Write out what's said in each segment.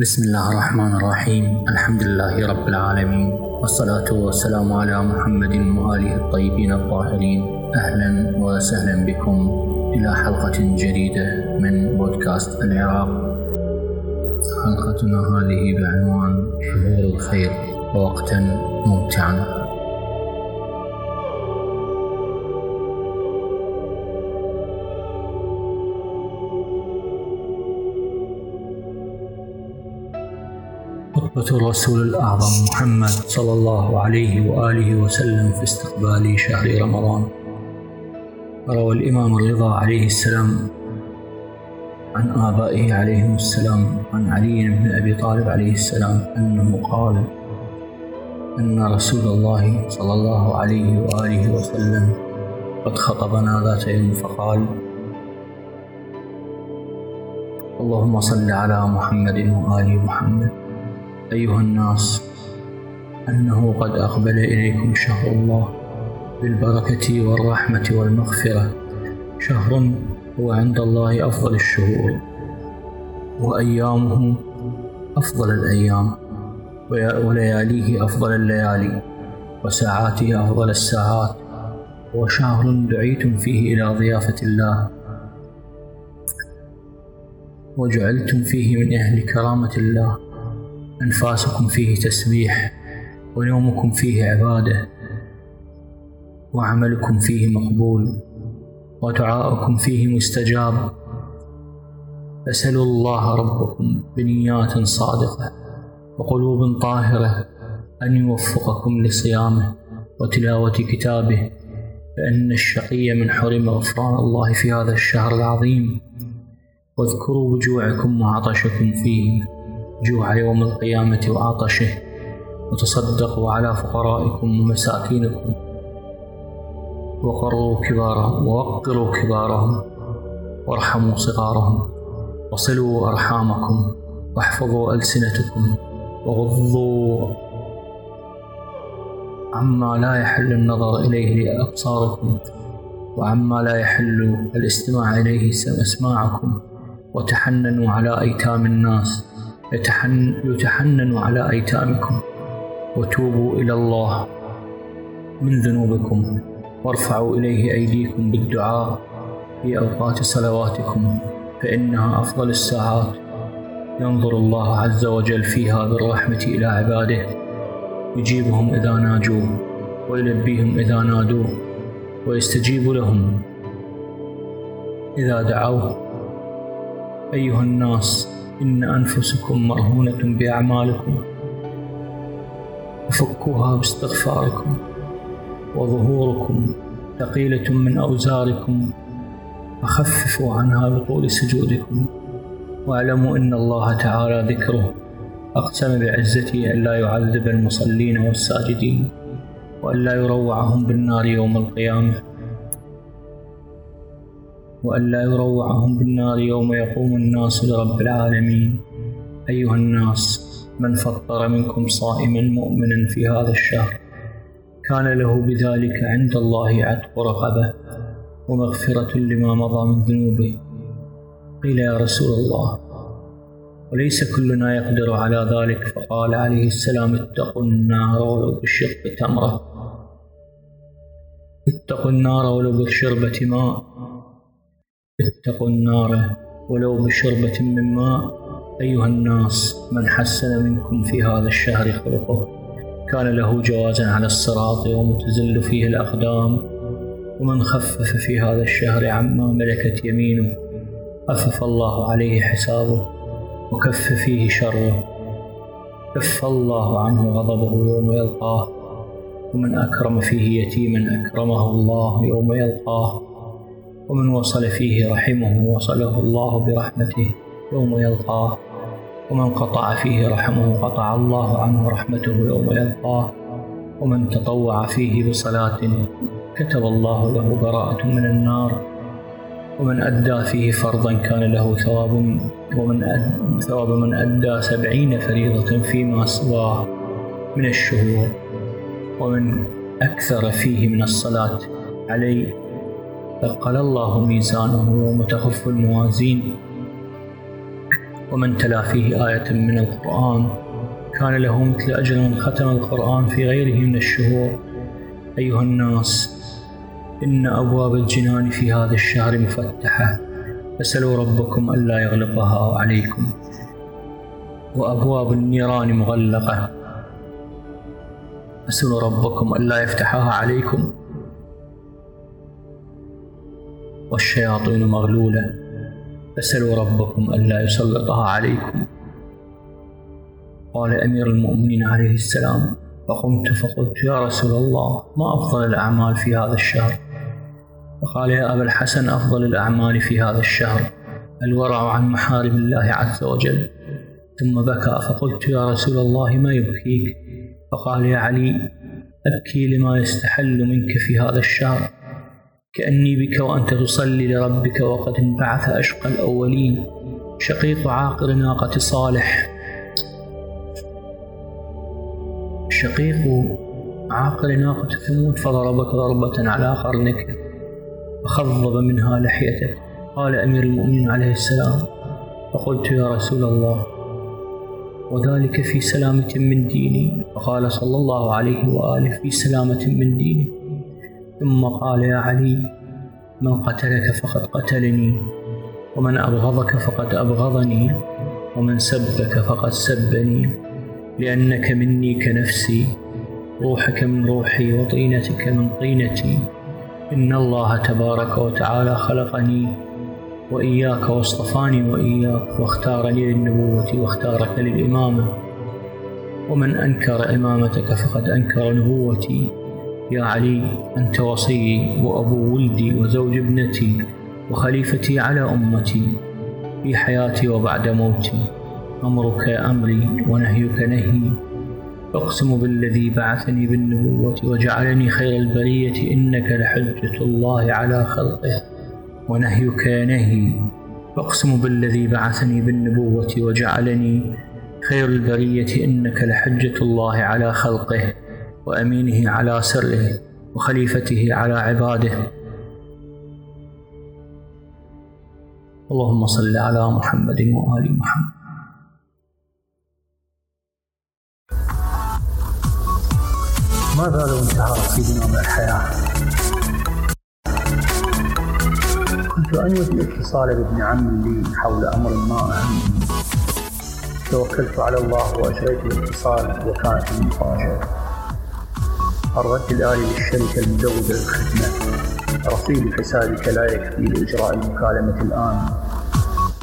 بسم الله الرحمن الرحيم. الحمد لله رب العالمين. والصلاة والسلام على محمد وآله الطيبين الطاهرين. أهلا وسهلا بكم. إلى حلقة جديدة من بودكاست العراق. حلقتنا هذه بعنوان شهور الخير ووقتا ممتعا. الرسول الأعظم محمد صلى الله عليه وآله وسلم في استقبال شهر رمضان. روى الإمام الرضا عليه السلام عن آبائه عليهم السلام عن علي بن أبي طالب عليه السلام أنه قال أن رسول الله صلى الله عليه وآله وسلم قد خطبنا ذات يوم فقال اللهم صل على محمد وآل محمد أيها الناس أنه قد أقبل إليكم شهر الله بالبركة والرحمة والمغفرة. شهر هو عند الله أفضل الشهور وأيامه أفضل الأيام ولياليه أفضل الليالي وساعاته أفضل الساعات. وشهر دعيتم فيه إلى ضيافة الله وجعلتم فيه من أهل كرامة الله. أنفاسكم فيه تسبيح ونومكم فيه عبادة وعملكم فيه مقبول ودعاؤكم فيه مستجاب. فسلوا الله ربكم بنيات صادقة وقلوب طاهرة أن يوفقكم لصيامه وتلاوة كتابه فإن الشقي من حرم غفران الله في هذا الشهر العظيم. واذكروا بجوعكم وعطشكم فيه. جوع يوم القيامة وعطشه. وتصدقوا على فقرائكم ومساكينكم. وقروا كبارهم ووقروا كبارهم. وارحموا صغارهم. وصلوا أرحامكم. واحفظوا ألسنتكم. وغضوا عما لا يحل النظر إليه لأبصاركم. وعما لا يحل الاستماع إليه أسماعكم وتحننوا على أيتام الناس. يتحنن على أيتامكم. وتوبوا إلى الله من ذنوبكم. وارفعوا إليه أيديكم بالدعاء في أوقات صلواتكم فإنها أفضل الساعات. ينظر الله عز وجل فيها بالرحمة إلى عباده. يجيبهم إذا ناجوه ويلبيهم إذا نادوه ويستجيب لهم. إذا دعوه أيها الناس إن أنفسكم مرهونة بأعمالكم. فكوها باستغفاركم. وظهوركم ثقيلة من أوزاركم. فخففوا عنها بطول سجودكم. واعلموا أن الله تعالى ذكره. أقسم بعزته أن لا يعذب المصلين والساجدين. وأن لا يروعهم بالنار يوم القيامة. وأن لا يروعهم بالنار يوم يقوم الناس لرب العالمين. أيها الناس من فطر منكم صائما مؤمنا في هذا الشهر كان له بذلك عند الله عتق رقبة ومغفرة لما مضى من ذنوبه. قيل يا رسول الله وليس كلنا يقدر على ذلك؟ فقال عليه السلام اتقوا النار ولو بشق تمرة اتقوا النار ولو بشربة ماء. اتقوا النار ولو بشربة من ماء أيها الناس من حسن منكم في هذا الشهر خلقه. كان له جوازا على الصراط يوم تزل فيه الأقدام. ومن خفف في هذا الشهر عما ملكت يمينه خفف الله عليه حسابه وكف فيه شره. كف الله عنه غضبه يوم يلقاه. ومن أكرم فيه يتيما أكرمه الله يوم يلقاه. ومن وصل فيه رحمه وصله الله برحمته يوم يلقاه. ومن قطع فيه رحمه قطع الله عنه رحمته يوم يلقاه. ومن تطوع فيه بصلاة كتب الله له براءة من النار. ومن أدى فيه فرضا كان له ثواب ومن أد ثواب من أدى سبعين فريضة فيما سواه من الشهور. ومن أكثر فيه من الصلاة عليه ثقل الله ميزانه يوم تخف الموازين. ومن تلا فيه آية من القرآن كان له مثل أجر من ختم القرآن في غيره من الشهور. أيها الناس إن أبواب الجنان في هذا الشهر مفتحة. فسلوا ربكم ألا يغلقها عليكم. وأبواب النيران مغلقة. فسلوا ربكم ألا يفتحها عليكم. والشياطين مغلولة. فسلوا ربكم ألا يسلطها عليكم. قال أمير المؤمنين عليه السلام فقمت فقلت يا رسول الله ما أفضل الأعمال في هذا الشهر؟ فقال يا أبا الحسن أفضل الأعمال في هذا الشهر. الورع عن محارم الله عز وجل. ثم بكى فقلت يا رسول الله ما يبكيك؟ فقال يا علي أبكي لما يستحل منك في هذا الشهر. كأني بك وأنت تصلي لربك وقد انبعث أشقى الأولين. شقيق عاقر ناقة صالح. شقيق عاقر ناقة ثمود فضربك ضربة على قرنك فخضب منها لحيتك. قال أمير المؤمنين عليه السلام فقلت يا رسول الله وذلك في سلامة من ديني. فقال صلى الله عليه وآله في سلامة من ديني. ثم قال يا علي من قتلك فقد قتلني ومن أبغضك فقد أبغضني ومن سبك فقد سبني لأنك مني كنفسي روحك من روحي وطينتك من طينتي إن الله تبارك وتعالى خلقني وإياك واصطفاني وإياك واختارني للنبوة واختارك للإمامة ومن أنكر إمامتك فقد أنكر نبوتي. يا علي أنت وصيي وأبو ولدي وزوج ابنتي وخليفتي على أمتي في حياتي وبعد موتي. أمرك أمري ونهيك نهي. أقسم بالذي بعثني بالنبوة وجعلني خير البرية إنك لحجة الله على خلقه. ونهيك نهي. أقسم بالذي بعثني بالنبوة وجعلني خير البرية إنك لحجة الله على خلقه. وأمينه على سره وخليفته على عباده. اللهم صل على محمد وآل محمد. ماذا لو انتهى رصيدنا من الحياة؟ كنت أنوي الاتصال بابن عم لي حول أمر ما أهم توكلت على الله وأجريت الاتصال وكانت المفاجأة. الرد الآلي للشركة المزودة للخدمة. رصيد حسابك لا يكفي لإجراء المكالمة الآن.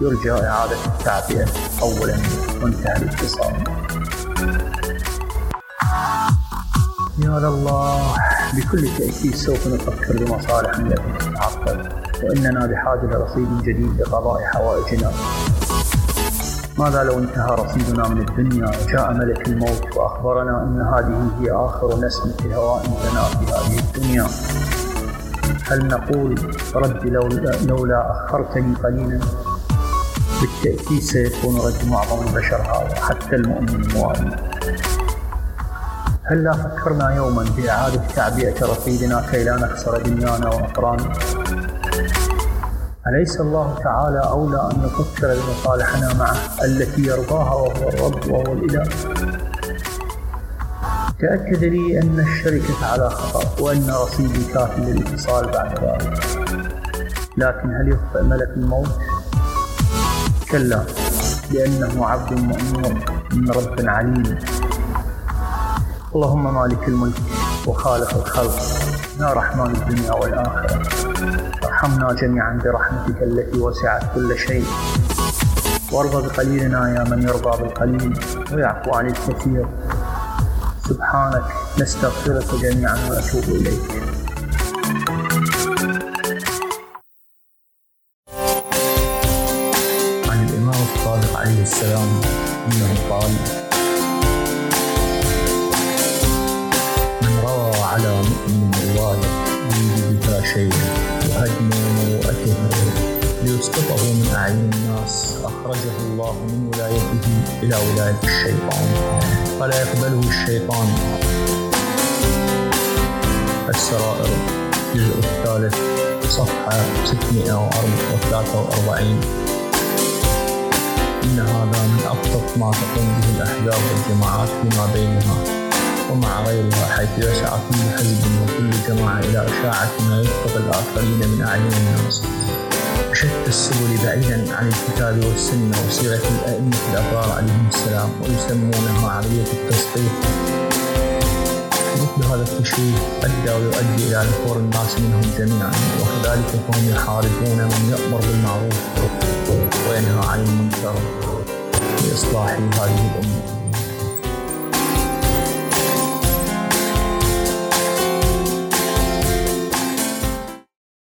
يرجى إعادة التعبئة أولا. وانتهى الاتصال. يا لله بكل تأكيد سوف نفكر بمصالح التي تتعطل وإننا بحاجة لرصيد جديد لقضاء حوائجنا. ماذا لو انتهى رصيدنا من الدنيا؟ وجاء ملك الموت وأخبرنا أن هذه هي آخر نسمة هواء لنا في هذه الدنيا. هل نقول رد لولا, لولا أخرتني قليلا؟ بالتأكيد سيكون رد معظم البشر هذا حتى المؤمن الموالي هل لا فكرنا يوما بإعادة تعبئة رصيدنا كي لا نخسر دنيانا وأقرانا أليس الله تعالى أولى أن نفكر بمصالحنا معه التي يرضاها وهو الرب وهو الإله؟ تأكد لي أن الشركة على خطأ وأن رصيدي كاف للاتصال بعد ذلك. لكن هل يخطئ ملك الموت؟ كلا لأنه عبد مأمور من رب عليم. اللهم مالك الملك وخالق الخلق. يا رحمن الدنيا والآخرة. ارحمنا جميعا برحمتك التي وسعت كل شيء. وارضى بقليلنا يا من يرضى بالقليل. ويعفو عن الكثير. سبحانك نستغفرك جميعا ونتوب إليك. عن الإمام الصادق عليه السلام أنه قال أخرجه الله من ولايته إلى ولاية الشيطان فلا يقبله الشيطان. السرائر الجزء الثالث صفحة 643 إن هذا من أبسط ما تقوم به الأحزاب والجماعات فيما بينها ومع غيرها حيث يسعى كل حزب وكل جماعة إلى إشاعة ما يسبق الآخرين من أعين الناس. بشتى السبل بعيدا عن الكتاب والسنة وسيرة الأئمة الأبرار عليهم السلام ويسمونها عملية التسقيط مثل هذا التشويه أدى ويؤدي إلى نفور الناس منهم جميعا وكذلك فهم يحاربون من يأمر بالمعروف وينهى عن المنكر لإصلاح هذه الأمة.